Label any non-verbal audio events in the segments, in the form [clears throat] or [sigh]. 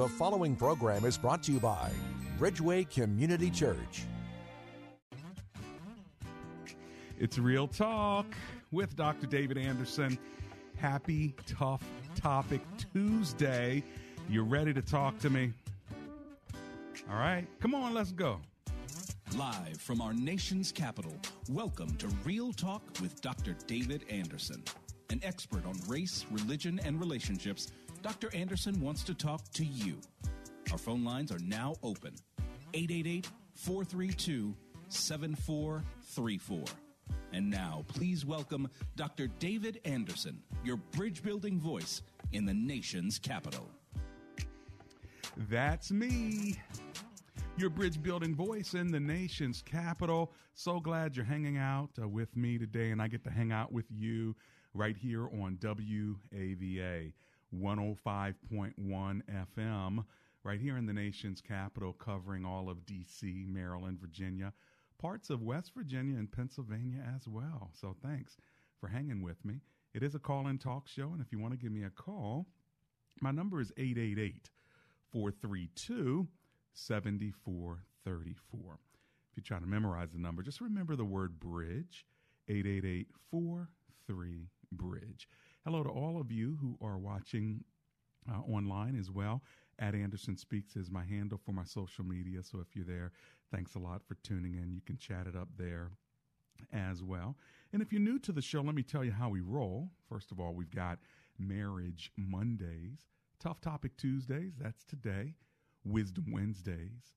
The following program is brought to you by Bridgeway Community Church. It's Real Talk with Dr. David Anderson. Happy Tough Topic Tuesday. You ready to talk to me? All right, come on, let's go. Live from our nation's capital, welcome to Real Talk with Dr. David Anderson. An expert on race, religion, and relationships, Dr. Anderson wants to talk to you. Our phone lines are now open 888 432 7434. And now, please welcome Dr. David Anderson, your bridge building voice in the nation's capital. That's me, your bridge building voice in the nation's capital. So glad you're hanging out uh, with me today, and I get to hang out with you right here on WAVA 105.1 FM, right here in the nation's capital, covering all of DC, Maryland, Virginia, parts of West Virginia, and Pennsylvania as well. So thanks for hanging with me. It is a call in talk show, and if you want to give me a call, my number is 888 432 7434. If you're trying to memorize the number, just remember the word bridge 888 43 bridge. Hello to all of you who are watching uh, online as well. At Anderson Speaks is my handle for my social media. So if you're there, thanks a lot for tuning in. You can chat it up there as well. And if you're new to the show, let me tell you how we roll. First of all, we've got Marriage Mondays, Tough Topic Tuesdays, that's today, Wisdom Wednesdays,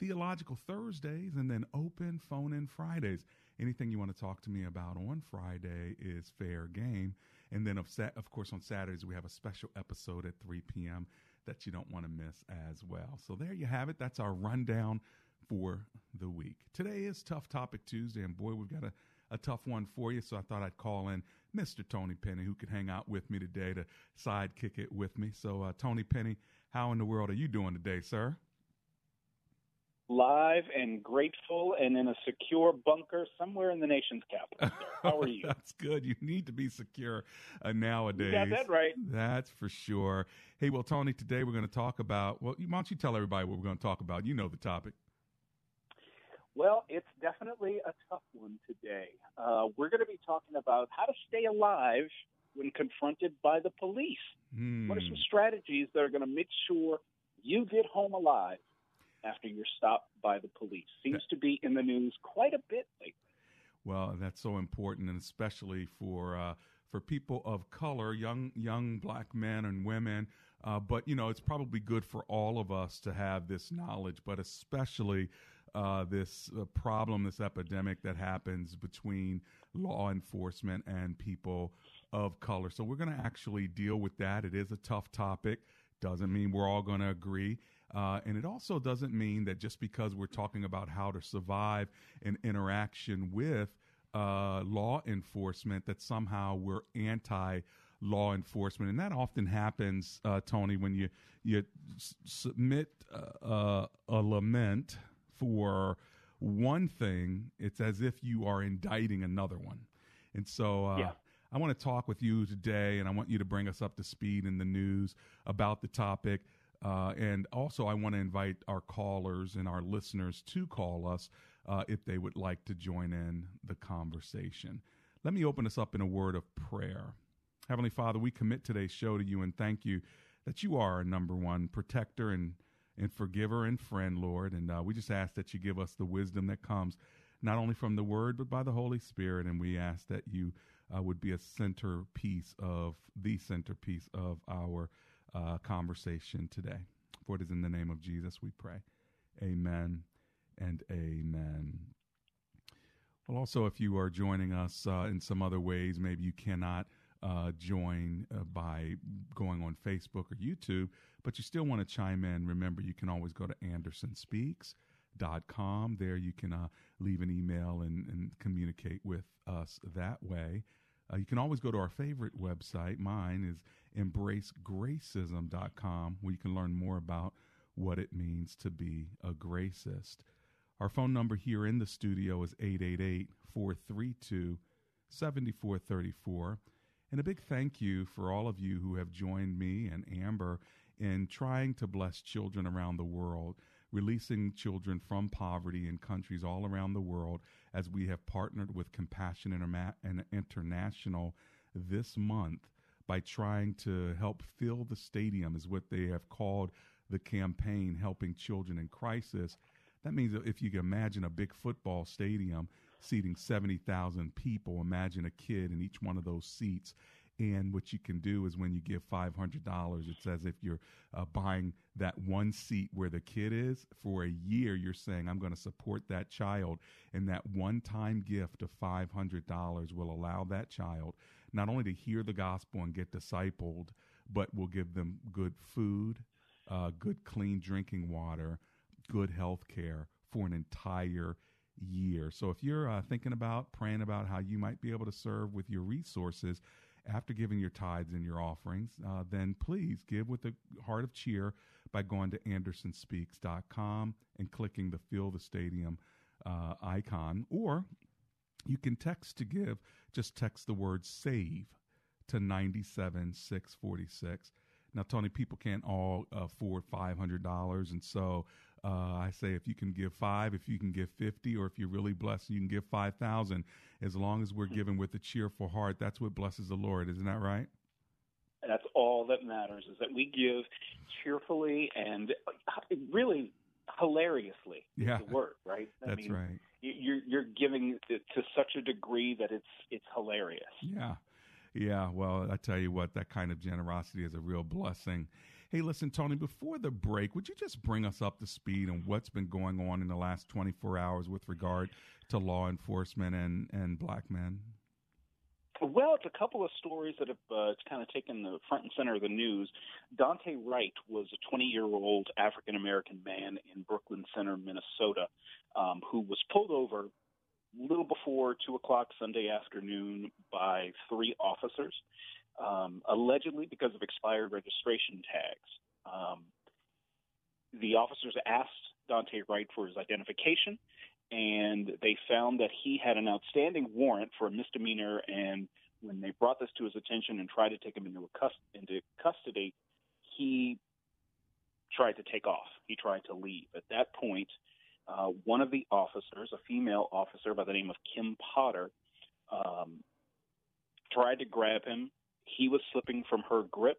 Theological Thursdays, and then Open Phone In Fridays. Anything you want to talk to me about on Friday is fair game. And then, of, of course, on Saturdays, we have a special episode at 3 p.m. that you don't want to miss as well. So there you have it. That's our rundown for the week. Today is Tough Topic Tuesday, and boy, we've got a, a tough one for you. So I thought I'd call in Mr. Tony Penny, who could hang out with me today to sidekick it with me. So, uh, Tony Penny, how in the world are you doing today, sir? Live and grateful and in a secure bunker somewhere in the nation's capital. [laughs] How are you? That's good. You need to be secure uh, nowadays. You got that right. That's for sure. Hey, well, Tony, today we're going to talk about, well, why don't you tell everybody what we're going to talk about? You know the topic. Well, it's definitely a tough one today. Uh, we're going to be talking about how to stay alive when confronted by the police. Hmm. What are some strategies that are going to make sure you get home alive after you're stopped by the police. Seems to be in the news quite a bit lately. Well, that's so important, and especially for uh, for people of color, young young black men and women. Uh, but you know, it's probably good for all of us to have this knowledge, but especially uh, this uh, problem, this epidemic that happens between law enforcement and people of color. So we're going to actually deal with that. It is a tough topic. Doesn't mean we're all going to agree. Uh, and it also doesn't mean that just because we're talking about how to survive an interaction with uh, law enforcement, that somehow we're anti law enforcement. And that often happens, uh, Tony, when you, you s- submit uh, a lament for one thing, it's as if you are indicting another one. And so, uh, Yeah. I want to talk with you today, and I want you to bring us up to speed in the news about the topic. Uh, and also, I want to invite our callers and our listeners to call us uh, if they would like to join in the conversation. Let me open us up in a word of prayer. Heavenly Father, we commit today's show to you and thank you that you are our number one protector and, and forgiver and friend, Lord. And uh, we just ask that you give us the wisdom that comes not only from the word, but by the Holy Spirit. And we ask that you uh, would be a centerpiece of the centerpiece of our uh, conversation today. For it is in the name of Jesus we pray. Amen and amen. Well, also, if you are joining us uh, in some other ways, maybe you cannot uh, join uh, by going on Facebook or YouTube, but you still want to chime in, remember you can always go to andersonspeaks.com. There you can uh, leave an email and, and, communicate with us that way. Uh, you can always go to our favorite website. Mine is embracegracism.com, where you can learn more about what it means to be a gracist. Our phone number here in the studio is 888 432 7434. And a big thank you for all of you who have joined me and Amber in trying to bless children around the world, releasing children from poverty in countries all around the world as we have partnered with Compassion International this month by trying to help fill the stadium, is what they have called the campaign, Helping Children in Crisis. That means if you can imagine a big football stadium seating 70,000 people. Imagine a kid in each one of those seats. And what you can do is when you give $500, it's as if you're uh, buying that one seat where the kid is for a year. You're saying, I'm going to support that child. And that one time gift of $500 will allow that child not only to hear the gospel and get discipled, but will give them good food, uh, good clean drinking water, good health care for an entire year. So if you're uh, thinking about praying about how you might be able to serve with your resources after giving your tithes and your offerings, uh, then please give with a heart of cheer by going to andersonspeaks.com and clicking the Fill the Stadium uh, icon. Or you can text to give, just text the word SAVE to 97646. Now, Tony, people can't all afford $500. And so uh, I say if you can give five, if you can give 50, or if you're really blessed, you can give 5,000. As long as we're giving with a cheerful heart, that's what blesses the Lord. Isn't that right? That's all that matters is that we give cheerfully and really hilariously. Yeah, the word right. I that's mean, right. You're you're giving it to such a degree that it's it's hilarious. Yeah, yeah. Well, I tell you what, that kind of generosity is a real blessing. Hey, listen, Tony, before the break, would you just bring us up to speed on what's been going on in the last 24 hours with regard to law enforcement and, and black men? Well, it's a couple of stories that have uh, kind of taken the front and center of the news. Daunte Wright was a 20 year old African American man in Brooklyn Center, Minnesota, um, who was pulled over a little before 2 o'clock Sunday afternoon by three officers um, allegedly because of expired registration tags. Um, the officers asked Daunte Wright for his identification, and they found that he had an outstanding warrant for a misdemeanor. And when they brought this to his attention and tried to take him into, cust- into custody, he tried to take off. He tried to leave. At that point, uh, one of the officers, a female officer by the name of Kim Potter, um, tried to grab him he was slipping from her grip.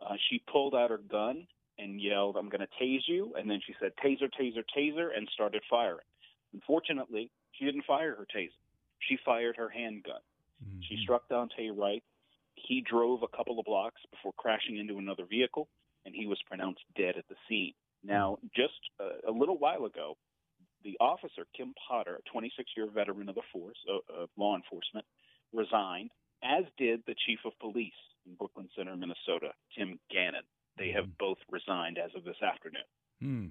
Uh, she pulled out her gun and yelled, I'm going to tase you. And then she said, Taser, taser, taser, and started firing. Unfortunately, she didn't fire her taser. She fired her handgun. Mm-hmm. She struck Daunte Wright. He drove a couple of blocks before crashing into another vehicle, and he was pronounced dead at the scene. Now, just a, a little while ago, the officer, Kim Potter, a 26 year veteran of the force, uh, of law enforcement, resigned as did the chief of police in Brooklyn Center, Minnesota, Tim Gannon. They have mm. both resigned as of this afternoon. Hmm.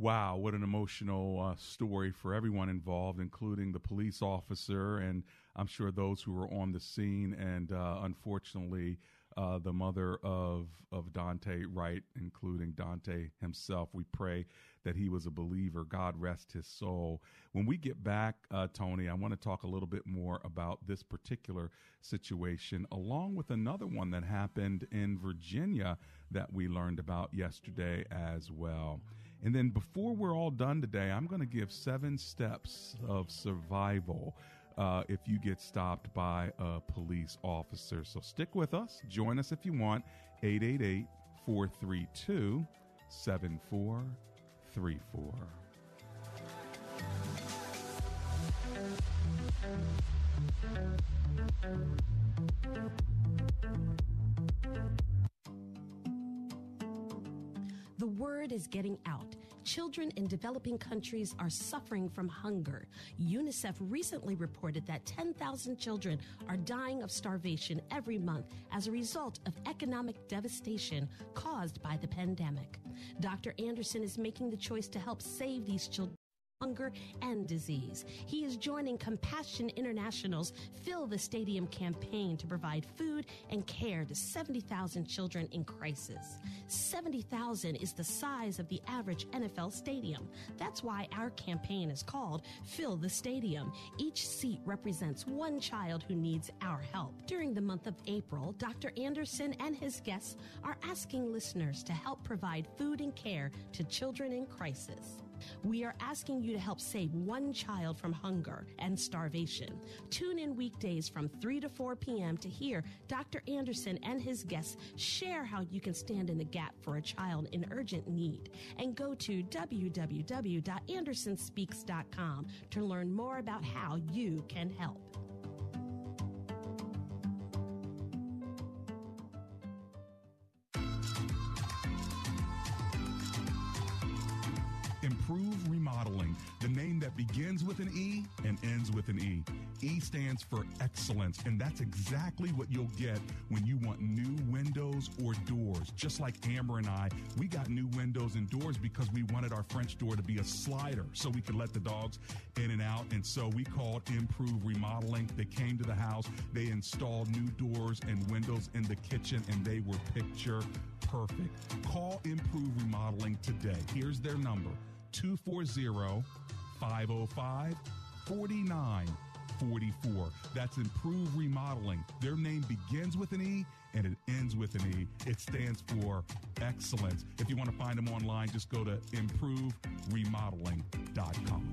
Wow, what an emotional uh, story for everyone involved, including the police officer and I'm sure those who were on the scene. And uh, unfortunately, uh, the mother of of Daunte Wright, including Daunte himself. We pray that he was a believer. God rest his soul. When we get back, uh, Tony, I want to talk a little bit more about this particular situation, along with another one that happened in Virginia that we learned about yesterday as well. And then before we're all done today, I'm going to give seven steps of survival uh, if you get stopped by a police officer. So stick with us. Join us if you want. 888 432 7434. The word is getting out. Children in developing countries are suffering from hunger. UNICEF recently reported that 10,000 children are dying of starvation every month as a result of economic devastation caused by the pandemic. Dr. Anderson is making the choice to help save these children hunger and disease. He is joining Compassion International's Fill the Stadium campaign to provide food and care to 70,000 children in crisis. 70,000 is the size of the average NFL stadium. That's why our campaign is called Fill the Stadium. Each seat represents one child who needs our help. During the month of April, Dr. Anderson and his guests are asking listeners to help provide food and care to children in crisis. We are asking you to help save one child from hunger and starvation. Tune in weekdays from 3 to 4 p.m. to hear Dr. Anderson and his guests share how you can stand in the gap for a child in urgent need. And go to www.andersonspeaks.com to learn more about how you can help. Begins with an E and ends with an E. E stands for excellence, and that's exactly what you'll get when you want new windows or doors. Just like Amber and I, we got new windows and doors because we wanted our French door to be a slider so we could let the dogs in and out. And so we called Improve Remodeling. They came to the house, they installed new doors and windows in the kitchen, and they were picture perfect. Call Improve Remodeling today. Here's their number 240 505 4944. That's Improve Remodeling. Their name begins with an E and it ends with an E. It stands for excellence. If you want to find them online, just go to improveremodeling.com.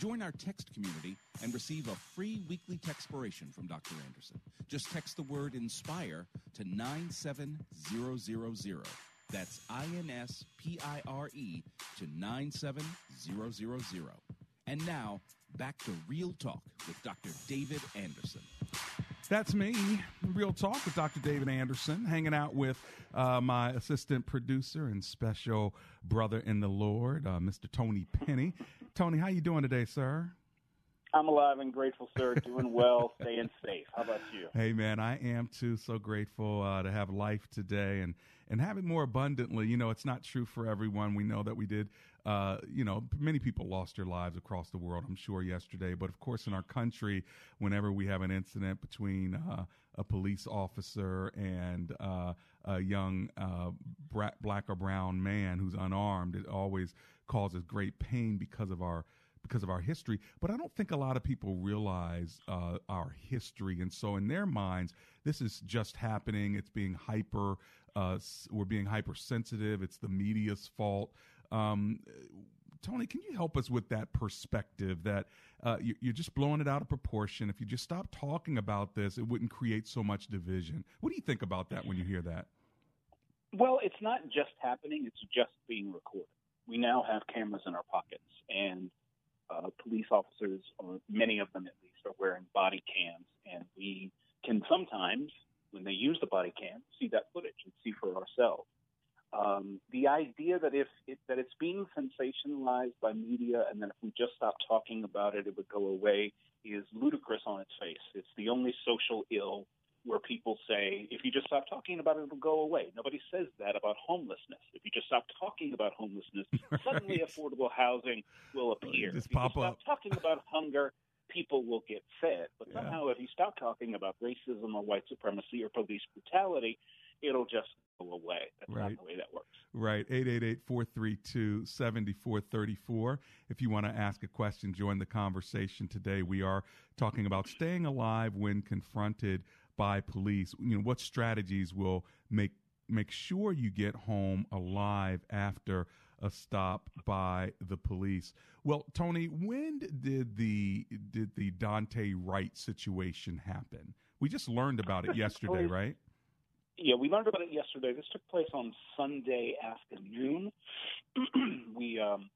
Join our text community and receive a free weekly textpiration from Dr. Anderson. Just text the word INSPIRE to 97000. That's I N S P I R E to 97000. And now, back to Real Talk with Dr. David Anderson. That's me, Real Talk with Dr. David Anderson, hanging out with uh, my assistant producer and special brother in the Lord, uh, Mr. Tony Penny. Tony, how you doing today, sir? I'm alive and grateful, sir. Doing well, [laughs] staying safe. How about you? Hey, man, I am too. So grateful uh, to have life today and and have it more abundantly. You know, it's not true for everyone. We know that we did. Uh, you know, many people lost their lives across the world. I'm sure yesterday, but of course, in our country, whenever we have an incident between uh, a police officer and uh, a young uh, black or brown man who's unarmed, it always causes great pain because of our because of our history. But I don't think a lot of people realize uh, our history, and so in their minds, this is just happening. It's being hyper. Uh, we're being hypersensitive. It's the media's fault. Um, Tony, can you help us with that perspective that uh, you, are just blowing it out of proportion? If you just stop talking about this, it wouldn't create so much division. What do you think about that when you hear that? Well, it's not just happening, it's just being recorded. We now have cameras in our pockets, and uh, police officers, or many of them at least, are wearing body cams, and we can sometimes, when they use the body cam, see that footage and see for ourselves. Um, the idea that if it, that it's being sensationalized by media, and that if we just stop talking about it, it would go away, is ludicrous on its face. It's the only social ill where people say, if you just stop talking about it, it'll go away. Nobody says that about homelessness. If you just stop talking about homelessness, [laughs] right. suddenly affordable housing will appear. Just if you pop just up. stop talking about [laughs] hunger, people will get fed. But Yeah. somehow, if you stop talking about racism or white supremacy or police brutality, it'll just go away. That's Right. not the way that works. Right, 888-432-7434. If you want to ask a question, join the conversation today. We are talking about staying alive when confronted by police. You know, what strategies will make make sure you get home alive after a stop by the police. Well, Tony, when did the did the Daunte Wright situation happen? We just learned about it yesterday, [laughs] oh, right? Yeah, we learned about it yesterday. This took place on Sunday afternoon. [clears throat] we um,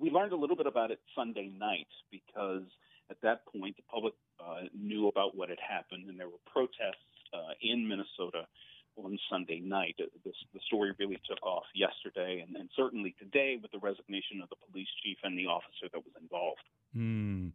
we learned a little bit about it Sunday night because at that point the public uh, knew about what had happened, and there were protests uh, in Minnesota on Sunday night. This, the story really took off yesterday, and, and certainly today with the resignation of the police chief and the officer that was involved. Hmm.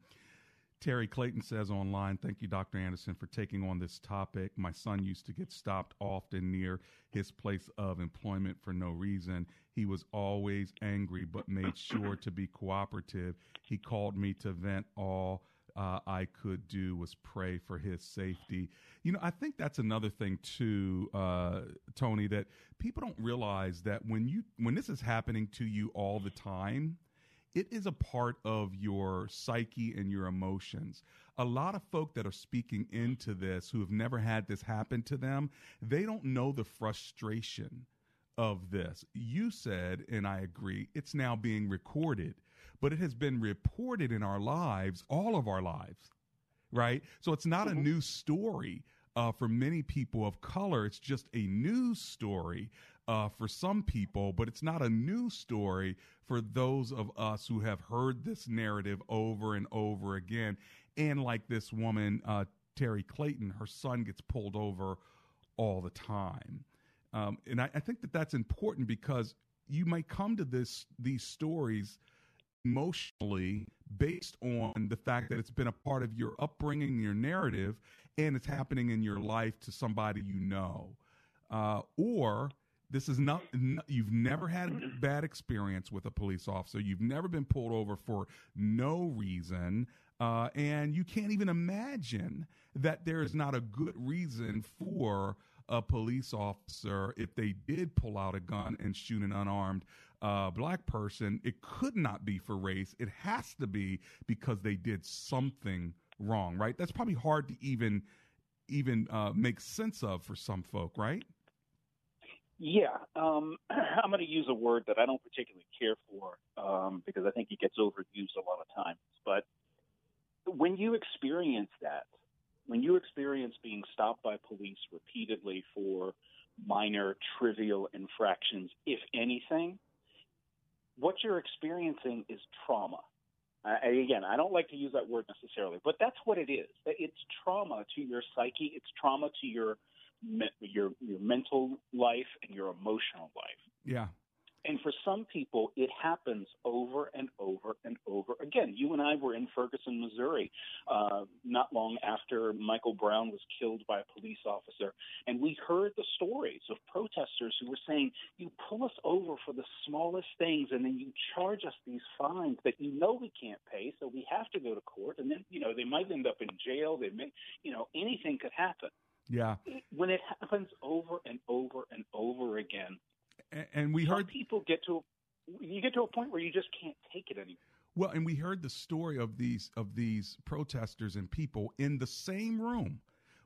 Terry Clayton says online, thank you, Dr. Anderson, for taking on this topic. My son used to get stopped often near his place of employment for no reason. He was always angry, but made sure to be cooperative. He called me to vent. All uh, I could do was pray for his safety. You know, I think that's another thing too, uh, Tony, that people don't realize that when you when this is happening to you all the time, it is a part of your psyche and your emotions. A lot of folk that are speaking into this who have never had this happen to them, they don't know the frustration of this. You said, and I agree, it's now being recorded, but it has been reported in our lives, all of our lives, right? So it's not a new story. Uh, for many people of color, it's just a news story uh, for some people, but it's not a new story for those of us who have heard this narrative over and over again. And like this woman, uh, Terry Clayton, her son gets pulled over all the time. Um, and I, I think that that's important because you might come to this these stories emotionally based on the fact that it's been a part of your upbringing, your narrative, and it's happening in your life to somebody you know. Uh, or this is not, you've never had a bad experience with a police officer. You've never been pulled over for no reason. Uh, and you can't even imagine that there is not a good reason for a police officer if they did pull out a gun and shoot an unarmed uh, black person. It could not be for race. It has to be because they did something wrong, right? That's probably hard to even even uh, make sense of for some folk, right? Yeah, um, [clears throat] I'm going to use a word that I don't particularly care for um, because I think it gets overused a lot of times. But when you experience that, when you experience being stopped by police repeatedly for minor, trivial infractions, if anything, what you're experiencing is trauma. Uh, again, I don't like to use that word necessarily, but that's what it is. It's trauma to your psyche. It's trauma to your me- your your mental life and your emotional life. Yeah. And for some people, it happens over and over and over again. You and I were in Ferguson, Missouri, uh, not long after Michael Brown was killed by a police officer, and we heard the stories of protesters who were saying, "You pull us over for the smallest things, and then you charge us these fines that you know we can't pay, so we have to go to court, and then you know they might end up in jail. They may, you know, anything could happen." Yeah. When it happens over and over and over again, And we heard people get to you get to a point where you just can't take it anymore. Well, and we heard the story of these of these protesters and people in the same room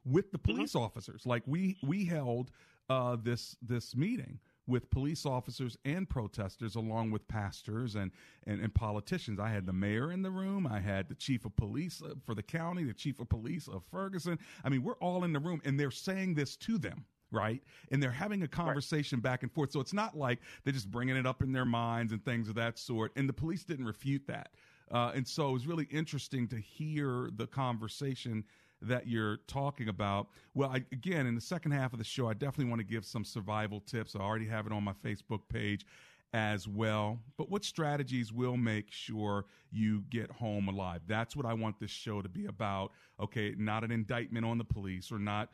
with the police officers. Like we we held uh, this this meeting with police officers and protesters, along with pastors and, and and politicians. I had the mayor in the room. I had the chief of police uh, for the county, the chief of police of Ferguson. I mean, we're all in the room, and they're saying this to them right? And they're having a conversation back and forth. So it's not like they're just bringing it up in their minds and things of that sort. And the police didn't refute that. Uh, and so it was really interesting to hear the conversation that you're talking about. Well, I, again, in the second half of the show, I definitely want to give some survival tips. I already have it on my Facebook page as well. But what strategies will make sure you get home alive? That's what I want this show to be about. Okay, not an indictment on the police or not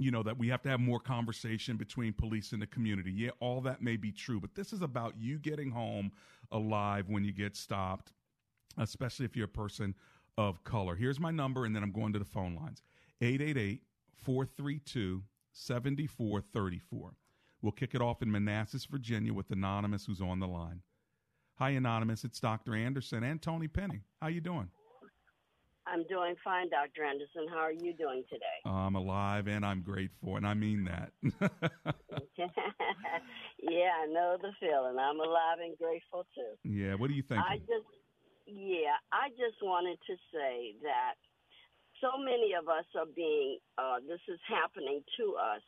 you know that we have to have more conversation between police and the community. Yeah, all that may be true, but this is about you getting home alive when you get stopped, especially if you're a person of color. Here's my number, and then I'm going to the phone lines 888 432 7434. We'll kick it off in Manassas, Virginia with Anonymous, who's on the line. Hi, Anonymous. It's Dr. Anderson and Tony Penny. How you doing? I'm doing fine, Dr. Anderson. How are you doing today? I'm alive and I'm grateful, and I mean that. [laughs] [laughs] yeah, I know the feeling. I'm alive and grateful too. Yeah, what do you think? I just, yeah, I just wanted to say that so many of us are being, uh, this is happening to us,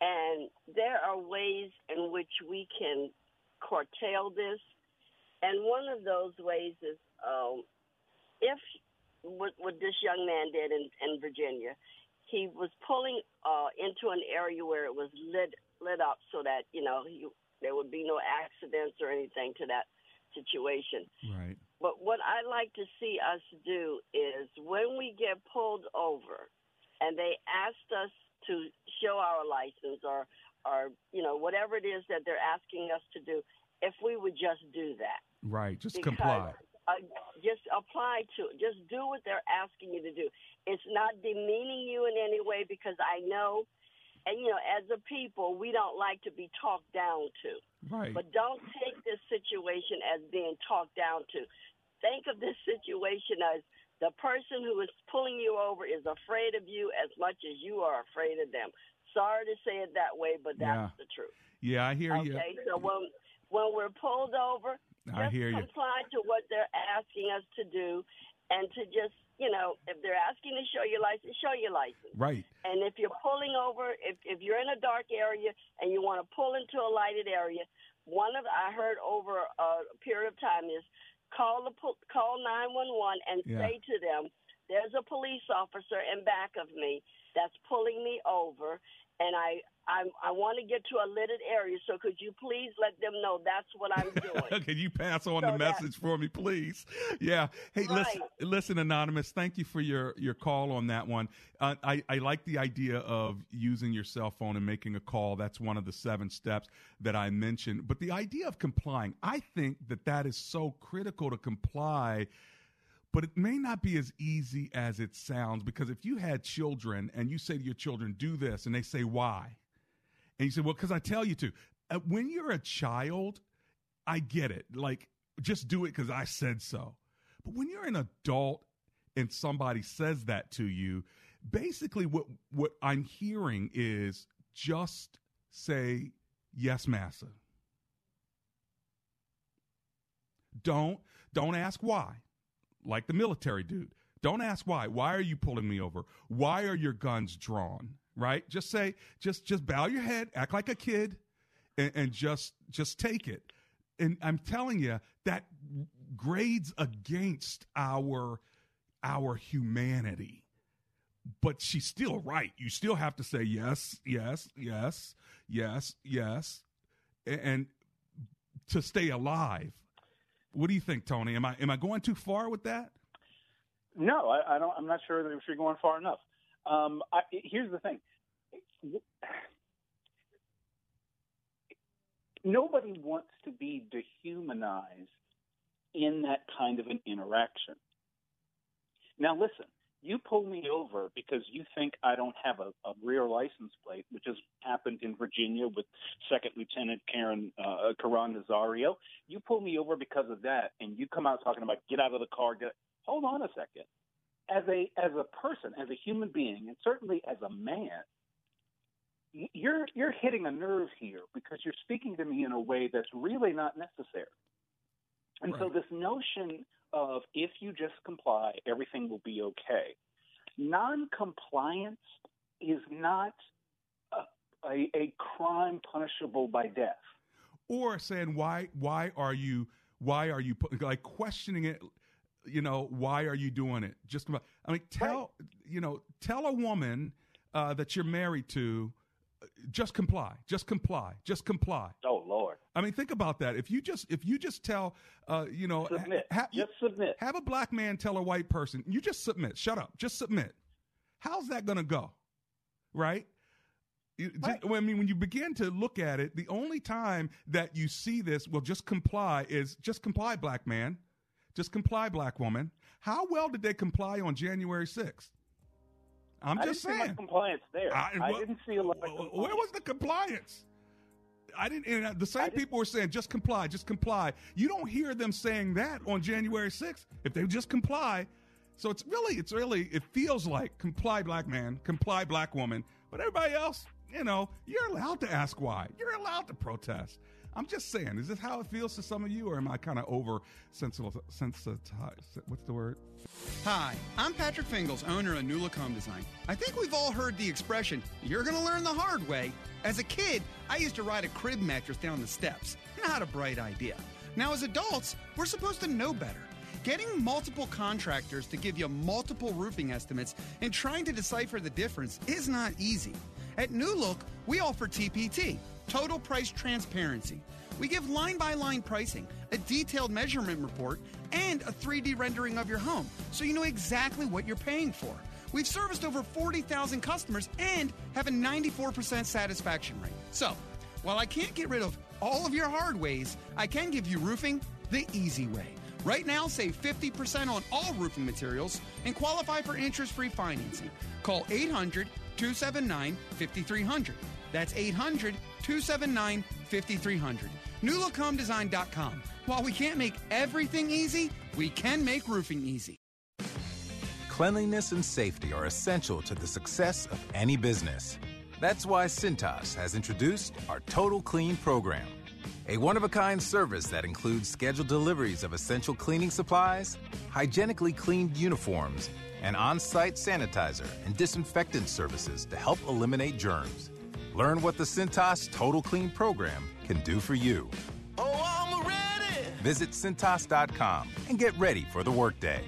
and there are ways in which we can curtail this. And one of those ways is um, if what, what this young man did in, in Virginia. He was pulling uh, into an area where it was lit lit up so that you know he, there would be no accidents or anything to that situation. Right. But what I like to see us do is when we get pulled over, and they asked us to show our license or or you know whatever it is that they're asking us to do, if we would just do that. Right. Just because comply uh, just apply to it. Just do what they're asking you to do. It's not demeaning you in any way because I know, and you know, as a people, we don't like to be talked down to. Right. But don't take this situation as being talked down to. Think of this situation as the person who is pulling you over is afraid of you as much as you are afraid of them. Sorry to say it that way, but that's yeah. the truth. Yeah, I hear okay? you. Okay, so when when we're pulled over, I just hear you. comply to what they're asking us to do, and to just you know, if they're asking to show your license, show your license. Right. And if you're pulling over, if if you're in a dark area and you want to pull into a lighted area, one of I heard over a period of time is call the call 911 and yeah. say to them, "There's a police officer in back of me that's pulling me over, and I I'm, I want to get to a lidded area, so could you please let them know that's what I'm [laughs] doing? Can you pass on so the message for me, please? Yeah. Hey, right. listen, listen, anonymous. Thank you for your your call on that one. Uh, I I like the idea of using your cell phone and making a call. That's one of the seven steps that I mentioned. But the idea of complying, I think that that is so critical to comply but it may not be as easy as it sounds because if you had children and you say to your children, do this, and they say, why? And you said, well, because I tell you to. Uh, when you're a child, I get it. Like, just do it because I said so. But when you're an adult and somebody says that to you, basically what what I'm hearing is just say yes, massa. Don't don't ask why. Like the military dude. Don't ask why. Why are you pulling me over? Why are your guns drawn? Right? Just say, just just bow your head, act like a kid, and, and just just take it. And I'm telling you that grades against our our humanity. But she's still right. You still have to say yes, yes, yes, yes, yes, and, to stay alive. What do you think, Tony? Am I am I going too far with that? No, I, I don't. I'm not sure that if you're going far enough. Um, I, here's the thing. Nobody wants to be dehumanized in that kind of an interaction. Now, listen, you pull me over because you think I don't have a, a rear license plate, which has happened in Virginia with Second Lieutenant Karen uh, Caron Nazario. You pull me over because of that, and you come out talking about get out of the car. Get hold on a second as a as a person, as a human being, and certainly as a man, you're you're hitting a nerve here because you're speaking to me in a way that's really not necessary. And right. so this notion of if you just comply, everything will be okay. Non-compliance is not a, a, a crime punishable by death. Or saying why why are you why are you like questioning it you know, why are you doing it? Just, I mean, tell, right. you know, tell a woman uh, that you're married to, just comply, just comply, just comply. Oh Lord! I mean, think about that. If you just, if you just tell, uh, you know, submit. Ha- just submit. Have a black man tell a white person, you just submit. Shut up. Just submit. How's that going to go? Right? Right. I mean, when you begin to look at it, the only time that you see this, well, just comply is just comply, black man. Just comply, black woman. How well did they comply on January 6th? I'm I just saying. Compliance there. I, I didn't see a lot. Of where was the compliance? I didn't. And uh, the same people were saying, "Just comply, just comply." You don't hear them saying that on January 6th. If they just comply, so it's really, it's really, it feels like comply, black man, comply, black woman. But everybody else, you know, you're allowed to ask why. You're allowed to protest. I'm just saying, is this how it feels to some of you, or am I kind of over sensitized? What's the word? Hi, I'm Patrick Fingles, owner of New Look Home Design. I think we've all heard the expression, you're going to learn the hard way. As a kid, I used to ride a crib mattress down the steps. Not a bright idea. Now, as adults, we're supposed to know better. Getting multiple contractors to give you multiple roofing estimates and trying to decipher the difference is not easy. At New Look, we offer TPT, total price transparency. We give line by line pricing, a detailed measurement report, and a 3D rendering of your home so you know exactly what you're paying for. We've serviced over 40,000 customers and have a 94% satisfaction rate. So, while I can't get rid of all of your hard ways, I can give you roofing the easy way. Right now, save 50% on all roofing materials and qualify for interest free financing. Call 800 279 5300. That's 800 279 5300. NewLookHomeDesign.com. While we can't make everything easy, we can make roofing easy. Cleanliness and safety are essential to the success of any business. That's why Cintas has introduced our Total Clean program, a one of a kind service that includes scheduled deliveries of essential cleaning supplies, hygienically cleaned uniforms, and on site sanitizer and disinfectant services to help eliminate germs. Learn what the Cintas Total Clean program can do for you. Oh, I'm ready! Visit Cintas.com and get ready for the workday.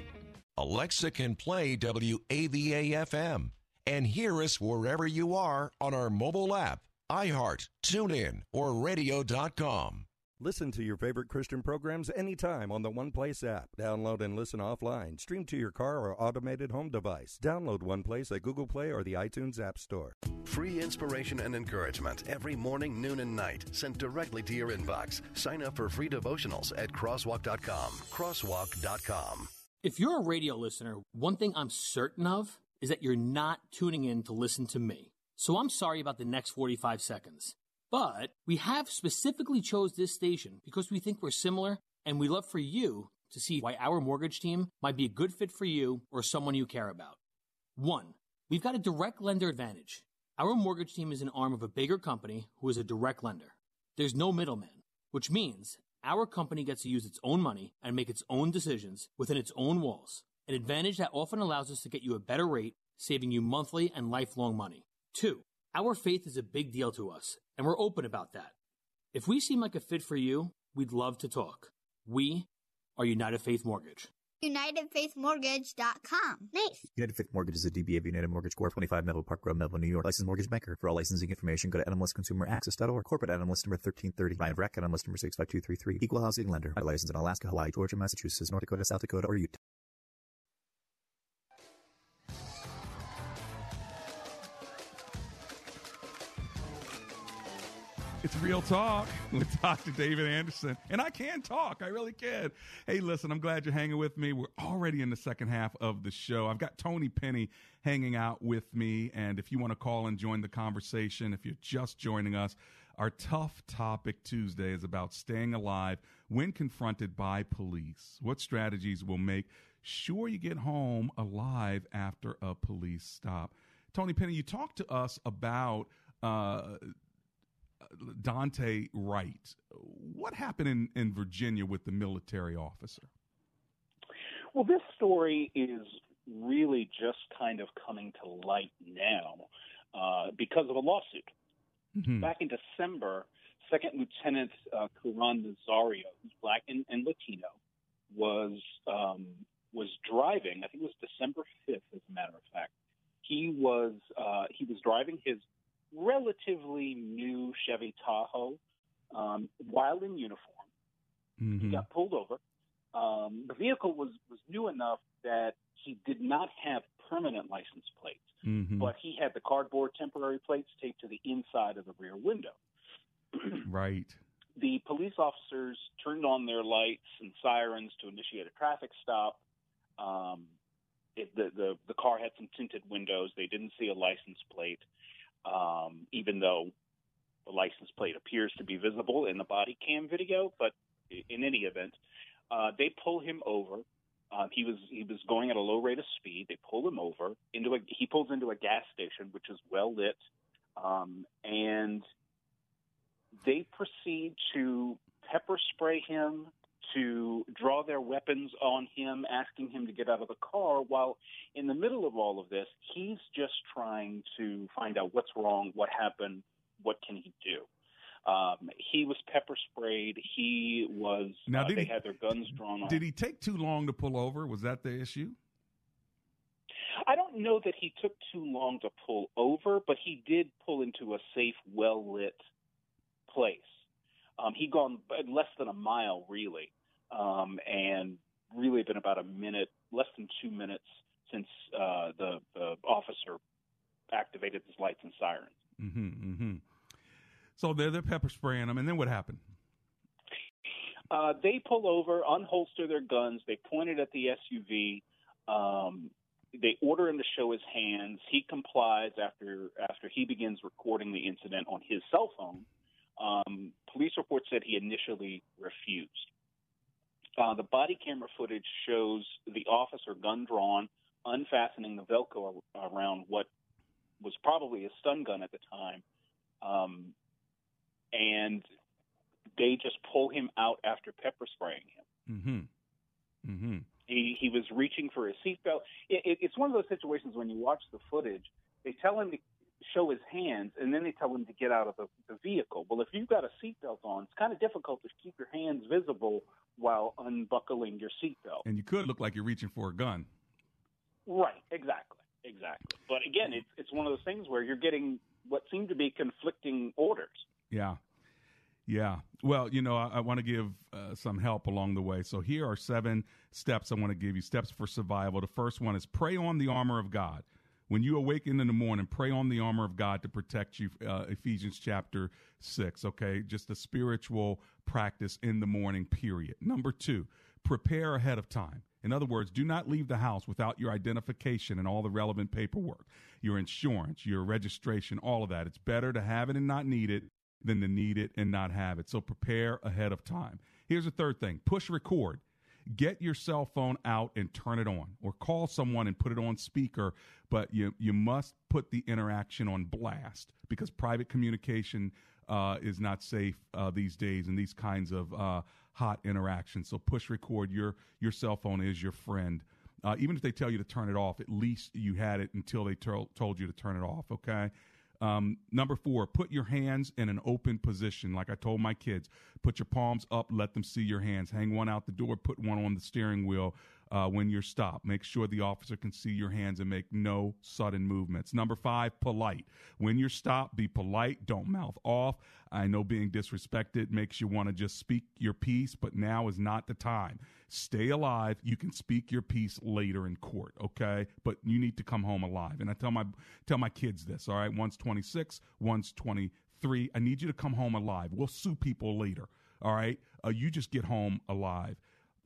Alexa can play WAVA FM and hear us wherever you are on our mobile app, iHeart, TuneIn, or radio.com. Listen to your favorite Christian programs anytime on the One Place app. Download and listen offline. Stream to your car or automated home device. Download One Place at Google Play or the iTunes App Store. Free inspiration and encouragement every morning, noon, and night sent directly to your inbox. Sign up for free devotionals at crosswalk.com. Crosswalk.com. If you're a radio listener, one thing I'm certain of is that you're not tuning in to listen to me. So I'm sorry about the next 45 seconds. But we have specifically chose this station because we think we're similar and we love for you to see why our mortgage team might be a good fit for you or someone you care about. One, we've got a direct lender advantage. Our mortgage team is an arm of a bigger company who is a direct lender. There's no middleman, which means our company gets to use its own money and make its own decisions within its own walls, an advantage that often allows us to get you a better rate, saving you monthly and lifelong money. Two, our faith is a big deal to us, and we're open about that. If we seem like a fit for you, we'd love to talk. We are United Faith Mortgage. UnitedFaithMortgage.com. Nice. United Faith Mortgage is a DBA of United Mortgage Corp. 25 Melville Park Road, Melville, New York. Licensed mortgage banker. For all licensing information, go to NMLSConsumerAccess.org. Corporate NMLS number 1330. Ryan Rack, NMLS number 65233. Equal housing lender. Licensed in Alaska, Hawaii, Georgia, Massachusetts, North Dakota, South Dakota, or Utah. It's Real Talk [laughs] with Dr. David Anderson. And I can talk. I really can. Hey, listen, I'm glad you're hanging with me. We're already in the second half of the show. I've got Tony Penny hanging out with me. And if you want to call and join the conversation, if you're just joining us, our Tough Topic Tuesday is about staying alive when confronted by police. What strategies will make sure you get home alive after a police stop? Tony Penny, you talked to us about. Uh, Daunte Wright. What happened in, in Virginia with the military officer? Well, this story is really just kind of coming to light now uh, because of a lawsuit. Mm-hmm. Back in December, Second Lieutenant uh, Caron Nazario, who's black and, and Latino, was um, driving. I think it was December fifth, as a matter of fact. He was uh, he was driving his relatively new Chevy Tahoe um, while in uniform. Mm-hmm. He got pulled over. Um, the vehicle was was new enough that he did not have permanent license plates, Mhm. but he had the cardboard temporary plates taped to the inside of the rear window. [clears throat] Right. The police officers turned on their lights and sirens to initiate a traffic stop. Um, it, the, the the car had some tinted windows. They didn't see a license plate, um, even though the license plate appears to be visible in the body cam video. But in any event, uh, they pull him over. Uh, he was he was going at a low rate of speed. They pull him over into a he pulls into a gas station which is well lit, um, and they proceed to pepper spray him, to draw their weapons on him, asking him to get out of the car. While in the middle of all of this, he's just trying to find out what's wrong, what happened, what can he do. Um, he was pepper sprayed. He was. Now, uh, they he- had their guns drawn on. Did he take too long to pull over? Was that the issue? I don't know that he took too long to pull over, but he did pull into a safe, well lit place. Um, he'd gone less than a mile, really, um, and really been about a minute, less than two minutes since uh, the, the officer activated his lights and sirens. Mm-hmm. Mm-hmm. So they're they're pepper spraying him, and then what happened? Uh, they pull over, unholster their guns. They point it at the SUV. Um, they order him to show his hands. He complies after after he begins recording the incident on his cell phone. Um, police reports said he initially refused. Uh, the body camera footage shows the officer, gun drawn, unfastening the Velcro around what was probably a stun gun at the time, um, and they just pull him out after pepper spraying him. Mm-hmm. Mm-hmm. He he was reaching for his seatbelt. It, it, it's one of those situations when you watch the footage, they tell him to show his hands, and then they tell him to get out of the, the vehicle. Well, if you've got a seatbelt on, it's kind of difficult to keep your hands visible while unbuckling your seatbelt. And you could look like you're reaching for a gun. Right, exactly, exactly. But again, it's it's one of those things where you're getting what seem to be conflicting orders. Yeah. Yeah. Well, you know, I, I want to give uh, some help along the way. So here are seven steps I want to give you steps for survival. The first one is pray on the armor of God. When you awaken in the morning, pray on the armor of God to protect you. Uh, Ephesians chapter 6, okay? Just a spiritual practice in the morning, period. Number two, prepare ahead of time. In other words, do not leave the house without your identification and all the relevant paperwork, your insurance, your registration, all of that. It's better to have it and not need it than to need it and not have it. So prepare ahead of time. Here's the third thing push record. Get your cell phone out and turn it on, or call someone and put it on speaker. But you you must put the interaction on blast because private communication uh, is not safe uh, these days in these kinds of uh, hot interactions. So push record. Your your cell phone is your friend. Uh, even if they tell you to turn it off, at least you had it until they tol- told you to turn it off. Okay. Um, number four, put your hands in an open position. Like I told my kids, put your palms up, let them see your hands. Hang one out the door, put one on the steering wheel uh, when you're stopped. Make sure the officer can see your hands and make no sudden movements. Number five, polite. When you're stopped, be polite. Don't mouth off. I know being disrespected makes you want to just speak your piece, but now is not the time. Stay alive. You can speak your piece later in court, okay? But you need to come home alive. And I tell my tell my kids this, all right? One's 26, one's 23. I need you to come home alive. We'll sue people later, all right? Uh, you just get home alive.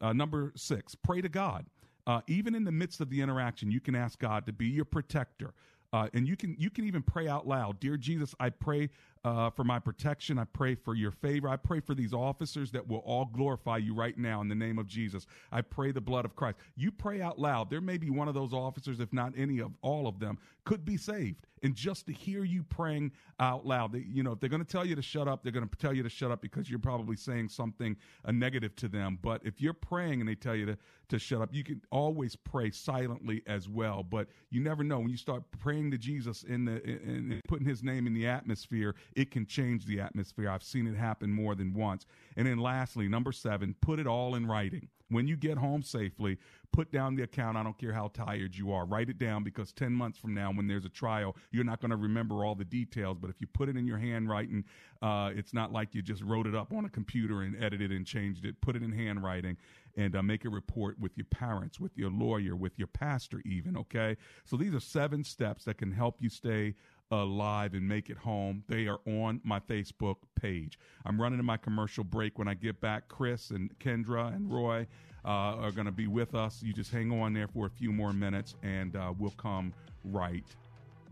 Uh, number six, pray to God. Uh, even in the midst of the interaction, you can ask God to be your protector. Uh, and you can you can even pray out loud, dear Jesus, I pray uh, for my protection. I pray for your favor. I pray for these officers that will all glorify you right now in the name of Jesus. I pray the blood of Christ. You pray out loud. There may be one of those officers, if not any of all of them, could be saved. And just to hear you praying out loud, they, you know, if they're going to tell you to shut up, they're going to tell you to shut up because you're probably saying something uh, negative to them. But if you're praying and they tell you to, to shut up, you can always pray silently as well. But you never know when you start praying to Jesus in the in putting His name in the atmosphere, it can change the atmosphere. I've seen it happen more than once. And then lastly, number seven, put it all in writing. When you get home safely, put down the account. I don't care how tired you are. Write it down because 10 months from now, when there's a trial, you're not going to remember all the details. But if you put it in your handwriting, uh, it's not like you just wrote it up on a computer and edited and changed it. Put it in handwriting and uh, make a report with your parents, with your lawyer, with your pastor, even. Okay. So these are seven steps that can help you stay alive and make it home. They are on my Facebook page. I'm running in my commercial break. When I get back, Chris and Kendra and Roy uh, are going to be with us. You just hang on there for a few more minutes and uh, we'll come right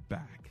back.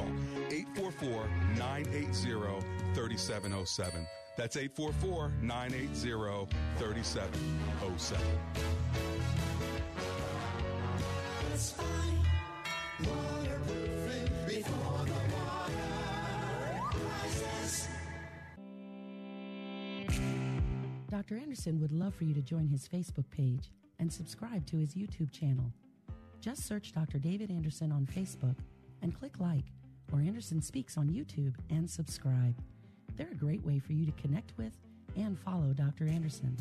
844 980 3707. That's 844 980 3707. Dr. Anderson would love for you to join his Facebook page and subscribe to his YouTube channel. Just search Dr. David Anderson on Facebook and click like or Anderson Speaks on YouTube and subscribe. They're a great way for you to connect with and follow Dr. Anderson.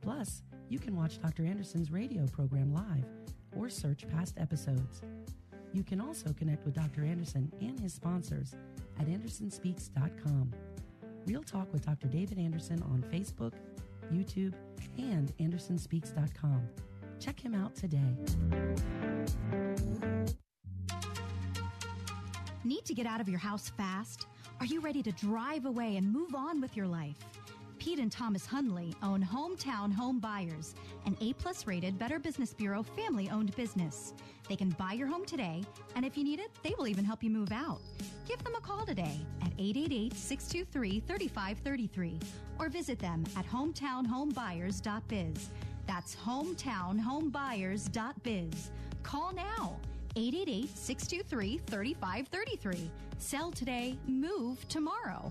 Plus, you can watch Dr. Anderson's radio program live or search past episodes. You can also connect with Dr. Anderson and his sponsors at AndersonSpeaks.com. Real Talk with Dr. David Anderson on Facebook, YouTube, and AndersonSpeaks.com. Check him out today. Need to get out of your house fast? Are you ready to drive away and move on with your life? Pete and Thomas Hundley own Hometown Home Buyers, an A plus rated Better Business Bureau family owned business. They can buy your home today, and if you need it, they will even help you move out. Give them a call today at 888 623 3533 or visit them at hometownhomebuyers.biz. That's hometownhomebuyers.biz. Call now 888 623 3533. Sell today, move tomorrow.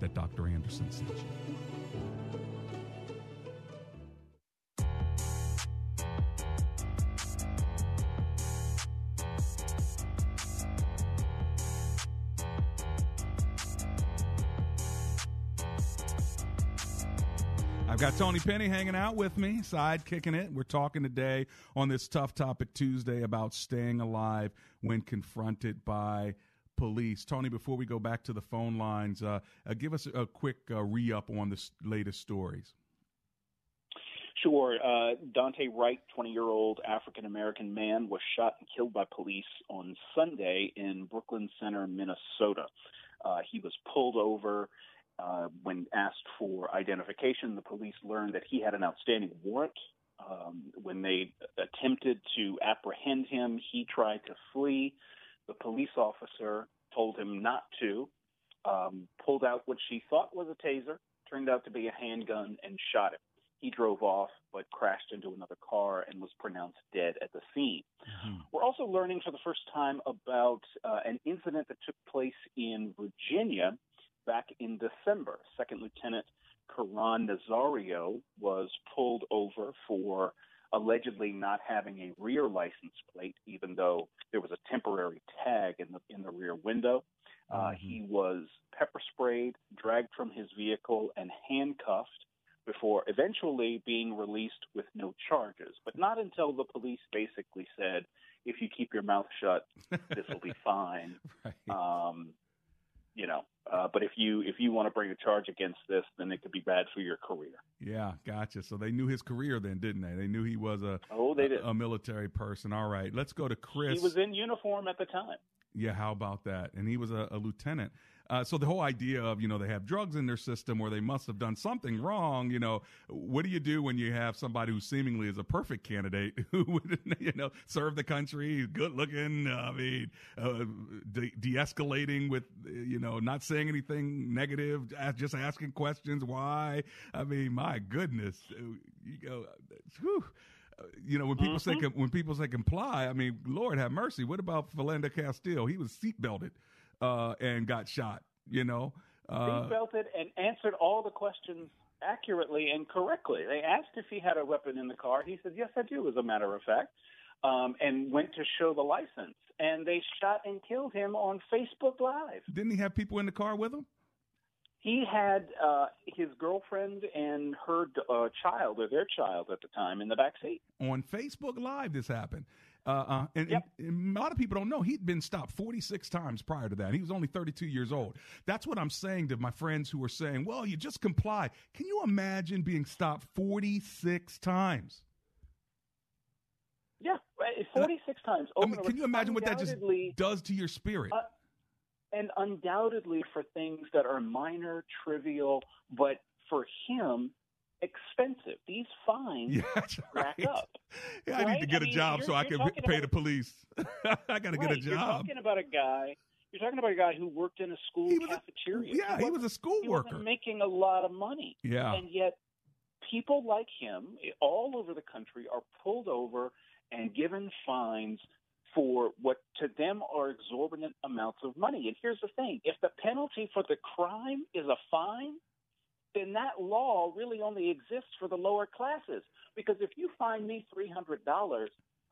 that Dr. Anderson sent you. I've got Tony Penny hanging out with me, side kicking it. We're talking today on this Tough Topic Tuesday about staying alive when confronted by police. Tony, before we go back to the phone lines, uh, uh, give us a quick uh, re up on the latest stories. Sure. Uh, Daunte Wright, 20 year old African American man, was shot and killed by police on Sunday in Brooklyn Center, Minnesota. Uh, he was pulled over. Uh, when asked for identification, the police learned that he had an outstanding warrant. Um, when they attempted to apprehend him, he tried to flee. The police officer told him not to, um, pulled out what she thought was a taser, turned out to be a handgun, and shot him. He drove off but crashed into another car and was pronounced dead at the scene. Mm-hmm. We're also learning for the first time about uh, an incident that took place in Virginia back in December. Second Lieutenant Caron Nazario was pulled over for allegedly not having a rear license plate, even though there was a temporary tag in the in the rear window. Uh, mm-hmm. He was pepper sprayed, dragged from his vehicle, and handcuffed before eventually being released with no charges. But not until the police basically said, "If you keep your mouth shut, this will be [laughs] fine." right. um, you know, uh, but if you if you want to bring a charge against this, then it could be bad for your career. Yeah, gotcha. So they knew his career then, didn't they? They knew he was a oh, they did. a, a military person. All right, let's go to Chris. He was in uniform at the time. Yeah, how about that? And he was a, a lieutenant. Uh, so the whole idea of you know they have drugs in their system or they must have done something wrong. You know, what do you do when you have somebody who seemingly is a perfect candidate [laughs] who would you know serve the country, good looking? I mean, uh, de- escalating with you know not saying anything negative, just asking questions. Why? I mean, my goodness, you go. Whew you know, when people mm-hmm. say when people say comply, I mean, Lord have mercy. What about Philando Castile? He was seatbelted uh, and got shot. You know, uh, seatbelted and answered all the questions accurately and correctly. They asked if he had a weapon in the car. He said, "Yes, I do." As a matter of fact, um, and went to show the license. And they shot and killed him on Facebook Live. Didn't he have people in the car with him? He had uh, his girlfriend and her uh, child, or their child at the time, in the back seat. On Facebook Live, this happened. Uh, uh, and, yep. and, and, a lot of people don't know he'd been stopped 46 times prior to that. He was only 32 years old. That's what I'm saying to my friends who are saying, well, you just comply. Can you imagine being stopped 46 times? Yeah, 46 times. I mean, can you imagine what that just does to your spirit? Uh, and undoubtedly for things that are minor, trivial, but for him, expensive. These fines yeah, [laughs] rack right. up. Yeah, right? I need to get I a mean, job so I can pay the police. [laughs] I got to right. get a job. You're talking about a guy. You're talking about a guy who worked in a school cafeteria. A, yeah, he, he was a school he worker, making a lot of money. Yeah, and yet people like him eh, all over the country are pulled over and given fines for what to them are exorbitant amounts of money. And here's the thing if the penalty for the crime is a fine, then that law really only exists for the lower classes. Because if you fine me $300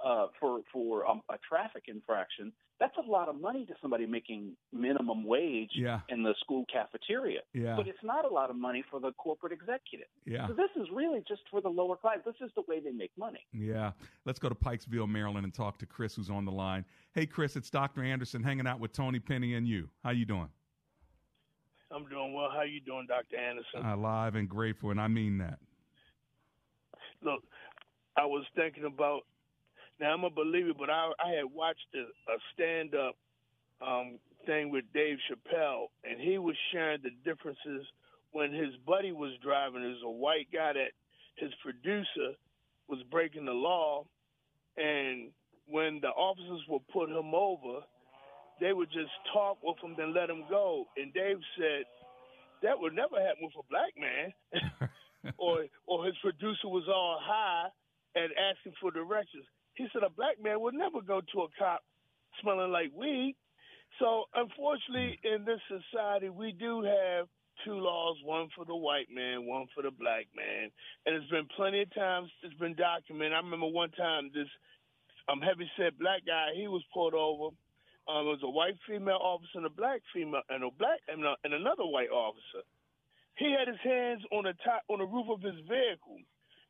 uh, for for um, a traffic infraction, that's a lot of money to somebody making minimum wage yeah. in the school cafeteria. Yeah. But it's not a lot of money for the corporate executive. Yeah. So this is really just for the lower class. This is the way they make money. Yeah. Let's go to Pikesville, Maryland, and talk to Chris, who's on the line. Hey, Chris, it's Dr. Anderson hanging out with Tony Penny and you. How you doing? I'm doing well. How you doing, Dr. Anderson? Alive and grateful, and I mean that. Look, I was thinking about now I'm a believer, but I, I had watched a, a stand up um, thing with Dave Chappelle, and he was sharing the differences when his buddy was driving. There's a white guy that his producer was breaking the law, and when the officers would put him over, they would just talk with him, then let him go. And Dave said that would never happen with a black man, [laughs] or or his producer was all high and asking for directions. He said a black man would never go to a cop smelling like weed. So unfortunately, in this society, we do have two laws, one for the white man, one for the black man. And it's been plenty of times it's been documented. I remember one time this um heavy set black guy, he was pulled over. Um, it was a white female officer and a black female and a black and, a, and another white officer. He had his hands on the top on the roof of his vehicle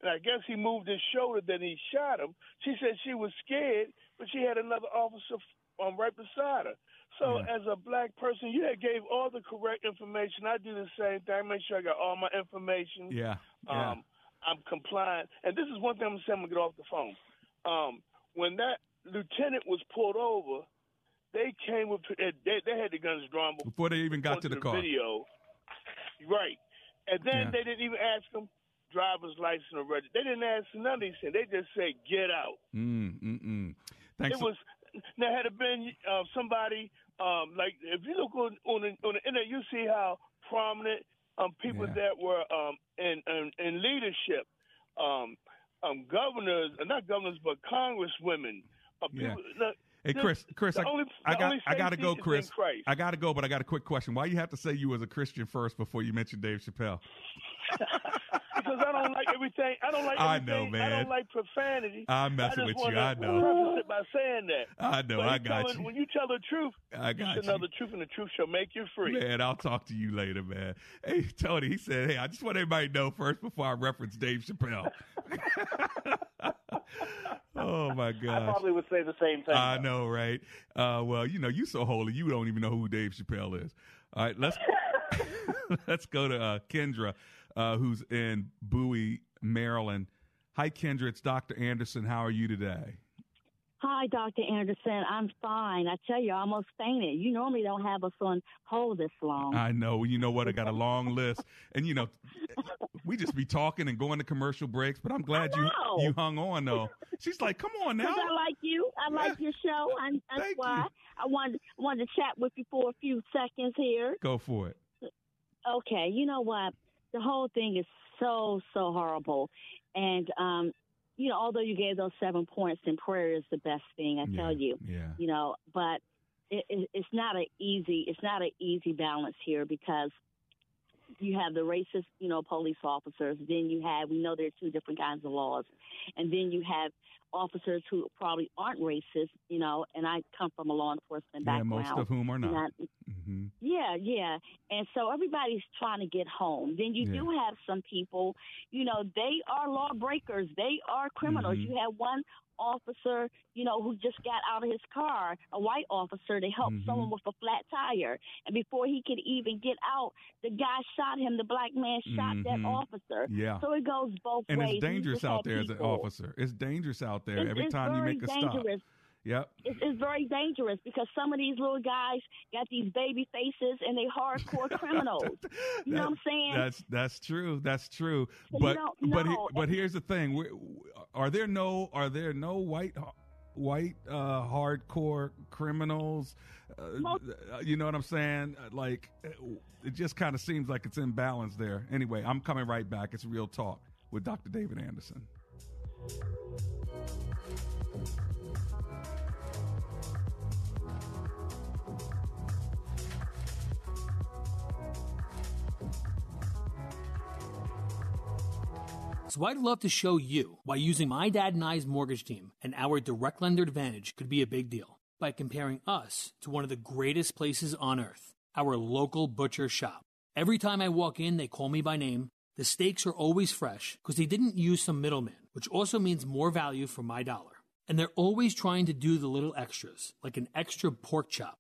and I guess he moved his shoulder, then he shot him. She said she was scared, but she had another officer um, right beside her. So yeah. as a black person, you had gave all the correct information. I do the same thing. I make sure I got all my information. Yeah. yeah. Um, I'm compliant. And this is one thing I'm saying. I'm gonna get off the phone. Um, when that lieutenant was pulled over, they came with they, they had the guns drawn before they even got to the, the car. Video, right? And then Yeah. they didn't even ask them driver's license or register. They didn't ask none of these things. They just said get out. Mm, mm, mm. Thanks. It was now had it been uh, somebody um, like if you look on on the, on the internet, you see how prominent um, people Yeah. that were um, in, in in leadership, um, um, governors, uh, not governors, but congresswomen. Uh, people, look, Hey Chris, Chris, I, only- I got I got to go, Chris. I got to go, but I got a quick question. Why you have to say you was a Christian first before you mentioned Dave Chappelle? [laughs] because I don't like everything. I don't like. I know, everything. I don't like profanity. I'm messing with you. I know. preface it by saying that. I know, But I got telling- you. When you tell the truth, I got you. know the truth, and the truth shall make you free. Man, I'll talk to you later, man. Hey, Tony, he said, hey, I just want everybody to know first before I reference Dave Chappelle. [laughs] [laughs] oh, my god! [laughs] I probably would say the same thing. I know, right? Uh, well, you know, you so holy, you don't even know who Dave Chappelle is. All right, let's [laughs] [laughs] let's go to uh, Kendra, uh, who's in Bowie, Maryland. Hi, Kendra. It's Dr. Anderson. How are you today? Hi, Dr. Anderson. I'm fine. I tell you, I almost fainted. You normally don't have us on hold this long. I know. You know what? I got a [laughs] long list, and you know, we just be talking and going to commercial breaks. But I'm glad you you hung on though. She's like, "Come on now." I like you. I like your show. And that's Thank why I wanted wanted to chat with you for a few seconds here. Go for it. Okay, you know what? The whole thing is so so horrible, and um, you know, although you gave those seven points, and prayer is the best thing. I tell you. Yeah. you know but it, it, it's not an easy it's not an easy balance here because you have the racist you know police officers then you have we know there are two different kinds of laws and then you have officers who probably aren't racist you know and i come from a law enforcement Yeah, background most of whom are not. Not- hmm yeah, yeah. And so everybody's trying to get home. Then you Yeah. do have some people, you know, they are lawbreakers. They are criminals. Mhm. You have one officer, you know, who just got out of his car, a white officer to help Mhm. someone with a flat tire. And before he could even get out, the guy shot him. The black man shot that Mhm. officer. Yeah. So it goes both And ways. And it's dangerous out there as an officer. It's dangerous out there It's- every it's time you make a stop. dangerous. Yep. It's, it's very dangerous because some of these little guys got these baby faces and they hardcore [laughs] criminals. You know what I'm saying? That's that's true. That's true. So but but he- but here's the thing: we are there no are there no white white uh, hardcore criminals? Uh, you know what I'm saying? Like it just kind of seems like it's imbalanced there. Anyway, I'm coming right back. It's real talk with Dr. David Anderson. So I'd love to show you why using my dad and I's mortgage team and our direct lender advantage could be a big deal by comparing us to one of the greatest places on earth, our local butcher shop. Every time I walk in, they call me by name. The steaks are always fresh because they didn't use some middleman, which also means more value for my dollar. And they're always trying to do the little extras, like an extra pork chop.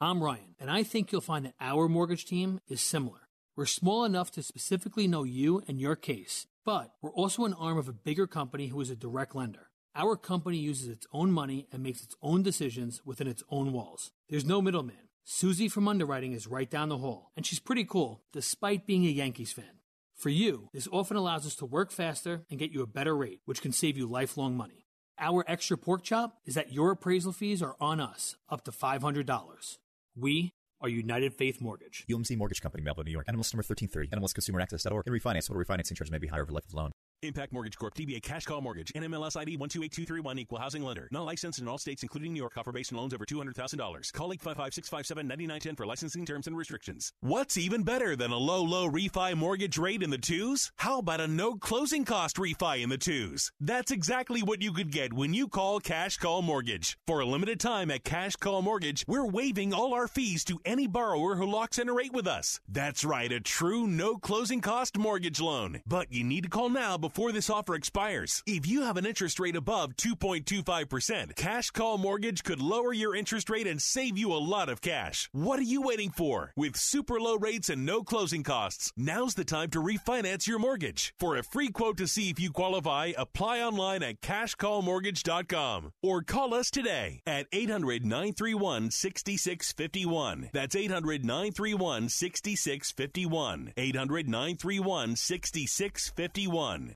I'm Ryan, and I think you'll find that our mortgage team is similar. We're small enough to specifically know you and your case, but we're also an arm of a bigger company who is a direct lender. Our company uses its own money and makes its own decisions within its own walls. There's no middleman. Susie from underwriting is right down the hall, and she's pretty cool despite being a Yankees fan. For you, this often allows us to work faster and get you a better rate, which can save you lifelong money. Our extra pork chop is that your appraisal fees are on us, up to $500. We are United Faith Mortgage. UMC Mortgage Company, Melville, New York. NMLS number 1330. NMLSconsumeraccess.org. And refinance. Total refinancing charges may be higher over life of loan. Impact Mortgage Corp. DBA Cash Call Mortgage. NMLS ID 128231. Equal housing lender. Not licensed in all states, including New York. Offer based on loans over $200,000. Call 855-657-9910 for licensing terms and restrictions. What's even better than a low, low refi mortgage rate in the twos? How about a no closing cost refi in the twos? That's exactly what you could get when you call Cash Call Mortgage. For a limited time at Cash Call Mortgage, we're waiving all our fees to any borrower who locks in a rate with us. That's right, a true no closing cost mortgage loan. But you need to call now before this offer expires. If you have an interest rate above 2.25%, Cash Call Mortgage could lower your interest rate and save you a lot of cash. What are you waiting for? With super low rates and no closing costs, now's the time to refinance your mortgage. For a free quote to see if you qualify, apply online at cashcallmortgage.com or call us today at 800 931 6651. That's 800 931 6651. 800 931 6651.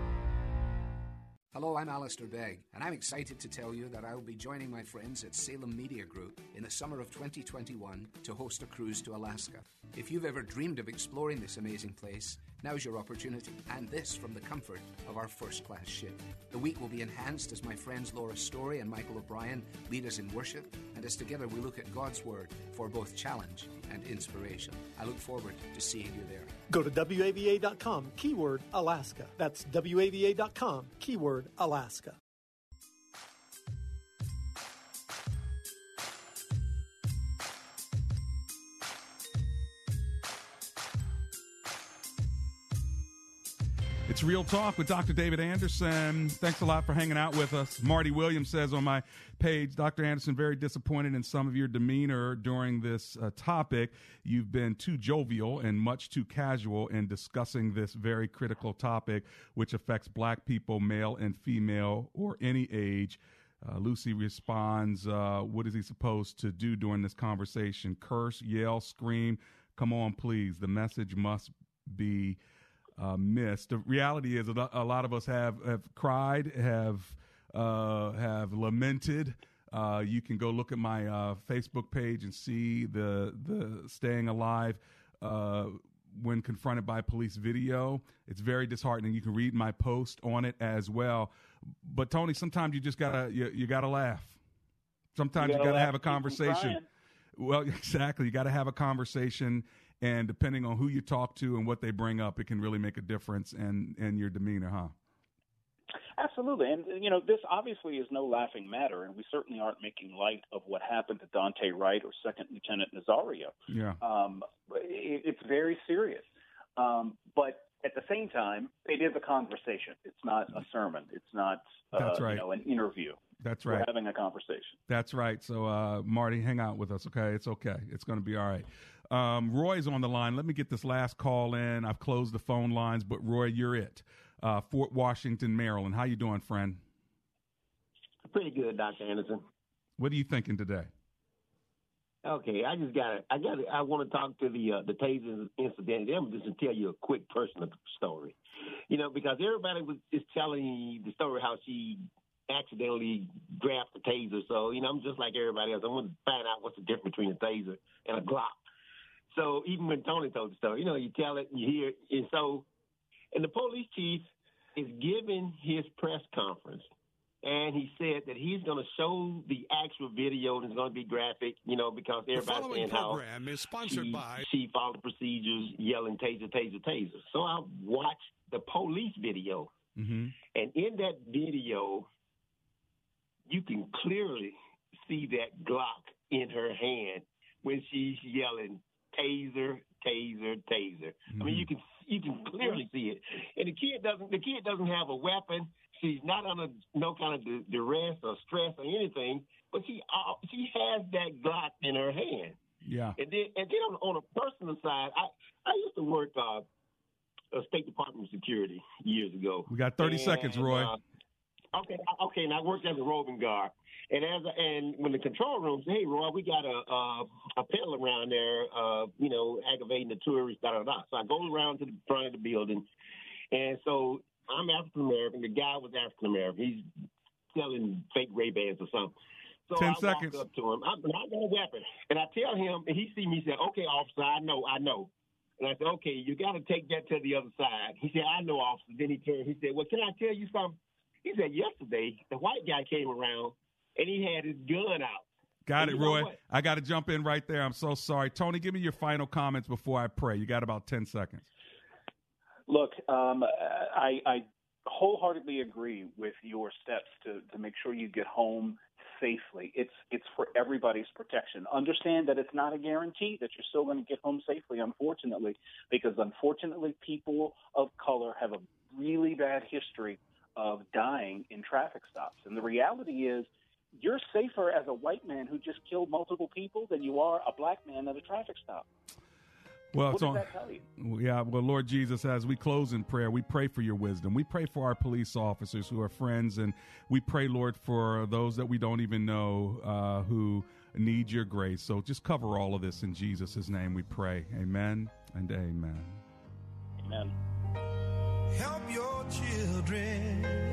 Hello, I'm Alistair Begg, and I'm excited to tell you that I will be joining my friends at Salem Media Group in the summer of 2021 to host a cruise to Alaska. If you've ever dreamed of exploring this amazing place, now's your opportunity, and this from the comfort of our first class ship. The week will be enhanced as my friends Laura Story and Michael O'Brien lead us in worship, and as together we look at God's Word for both challenge and inspiration. I look forward to seeing you there. Go to WAVA.com, keyword Alaska. That's WAVA.com, keyword Alaska. It's Real Talk with Dr. David Anderson. Thanks a lot for hanging out with us. Marty Williams says on my page, Dr. Anderson, very disappointed in some of your demeanor during this uh, topic. You've been too jovial and much too casual in discussing this very critical topic, which affects black people, male and female, or any age. Uh, Lucy responds, uh, What is he supposed to do during this conversation? Curse, yell, scream? Come on, please. The message must be uh, missed. The reality is, a lot of us have have cried, have uh, have lamented. Uh, you can go look at my uh, Facebook page and see the the staying alive uh, when confronted by police video. It's very disheartening. You can read my post on it as well. But Tony, sometimes you just gotta you, you gotta laugh. Sometimes you gotta, [laughs] you gotta have a conversation. Well, exactly. You got to have a conversation and depending on who you talk to and what they bring up, it can really make a difference in in your demeanor, huh? Absolutely, and you know this obviously is no laughing matter, and we certainly aren't making light of what happened to Daunte Wright or Second Lieutenant Nazario. Yeah, um, it, it's very serious. Um, but at the same time, it is a conversation. It's not a sermon. It's not uh, That's right. you know, an interview. That's right. We're having a conversation. That's right. So, uh, Marty, hang out with us, okay? It's okay. It's going to be all right. Um, Roy's on the line. Let me get this last call in. I've closed the phone lines, but Roy, you're it. Uh, Fort Washington, Maryland. How you doing, friend? Pretty good, Dr. Anderson. What are you thinking today? Okay, I just got it. I got it. I want to talk to the uh, the taser incident. I'm just going to tell you a quick personal story. You know, because everybody was just telling the story how she accidentally grabbed the taser. So, you know, I'm just like everybody else. I want to find out what's the difference between a taser and a Glock. So even when Tony told the story, you know, you tell it, and you hear it. And so, and the police chief is giving his press conference. And he said that he's going to show the actual video and it's going to be graphic, you know, because everybody's saying how is sponsored she, by she followed procedures, yelling taser, taser, taser. So I watched the police video, mm-hmm. and in that video, you can clearly see that Glock in her hand when she's yelling taser, taser, taser. Mm-hmm. I mean, you can you can clearly see it. And the kid doesn't the kid doesn't have a weapon. She's not under no kind of duress or stress or anything. But she uh, she has that Glock in her hand. Yeah. And then and then on, on a personal side, I I used to work uh, a State Department of Security years ago. We got thirty and, seconds, Roy. Uh, okay, okay. And I worked as a roving guard. And as and when the control room said, "Hey, Roy, we got a a, a pedal around there, uh, you know, aggravating the tourists." Da da da. So I go around to the front of the building, and so I'm African American. The guy was African American. He's selling fake Ray Bans or something. So Ten I seconds. walk up to him. I, I got a weapon, and I tell him, and he see me. He said, "Okay, officer, I know, I know." And I said, "Okay, you got to take that to the other side." He said, "I know, officer." Then he turned. He said, "Well, can I tell you something?" He said yesterday the white guy came around and he had his gun out. Got And it, Roy. I got to jump in right there. I'm so sorry. Tony, give me your final comments before I pray. You got about 10 seconds. Look, um, I, I wholeheartedly agree with your steps to, to make sure you get home safely. It's it's for everybody's protection. Understand that it's not a guarantee that you're still going to get home safely, unfortunately, because unfortunately, people of color have a really bad history of dying in traffic stops. And the reality is, you're safer as a white man who just killed multiple people than you are a black man at a traffic stop. Well, what it's does on. that tell you? Yeah, well, Lord Jesus, as we close in prayer, we pray for your wisdom. We pray for our police officers who are friends, and we pray, Lord, for those that we don't even know uh, who need your grace. So just cover all of this in Jesus' name, we pray. Amen and amen. Amen. Help your children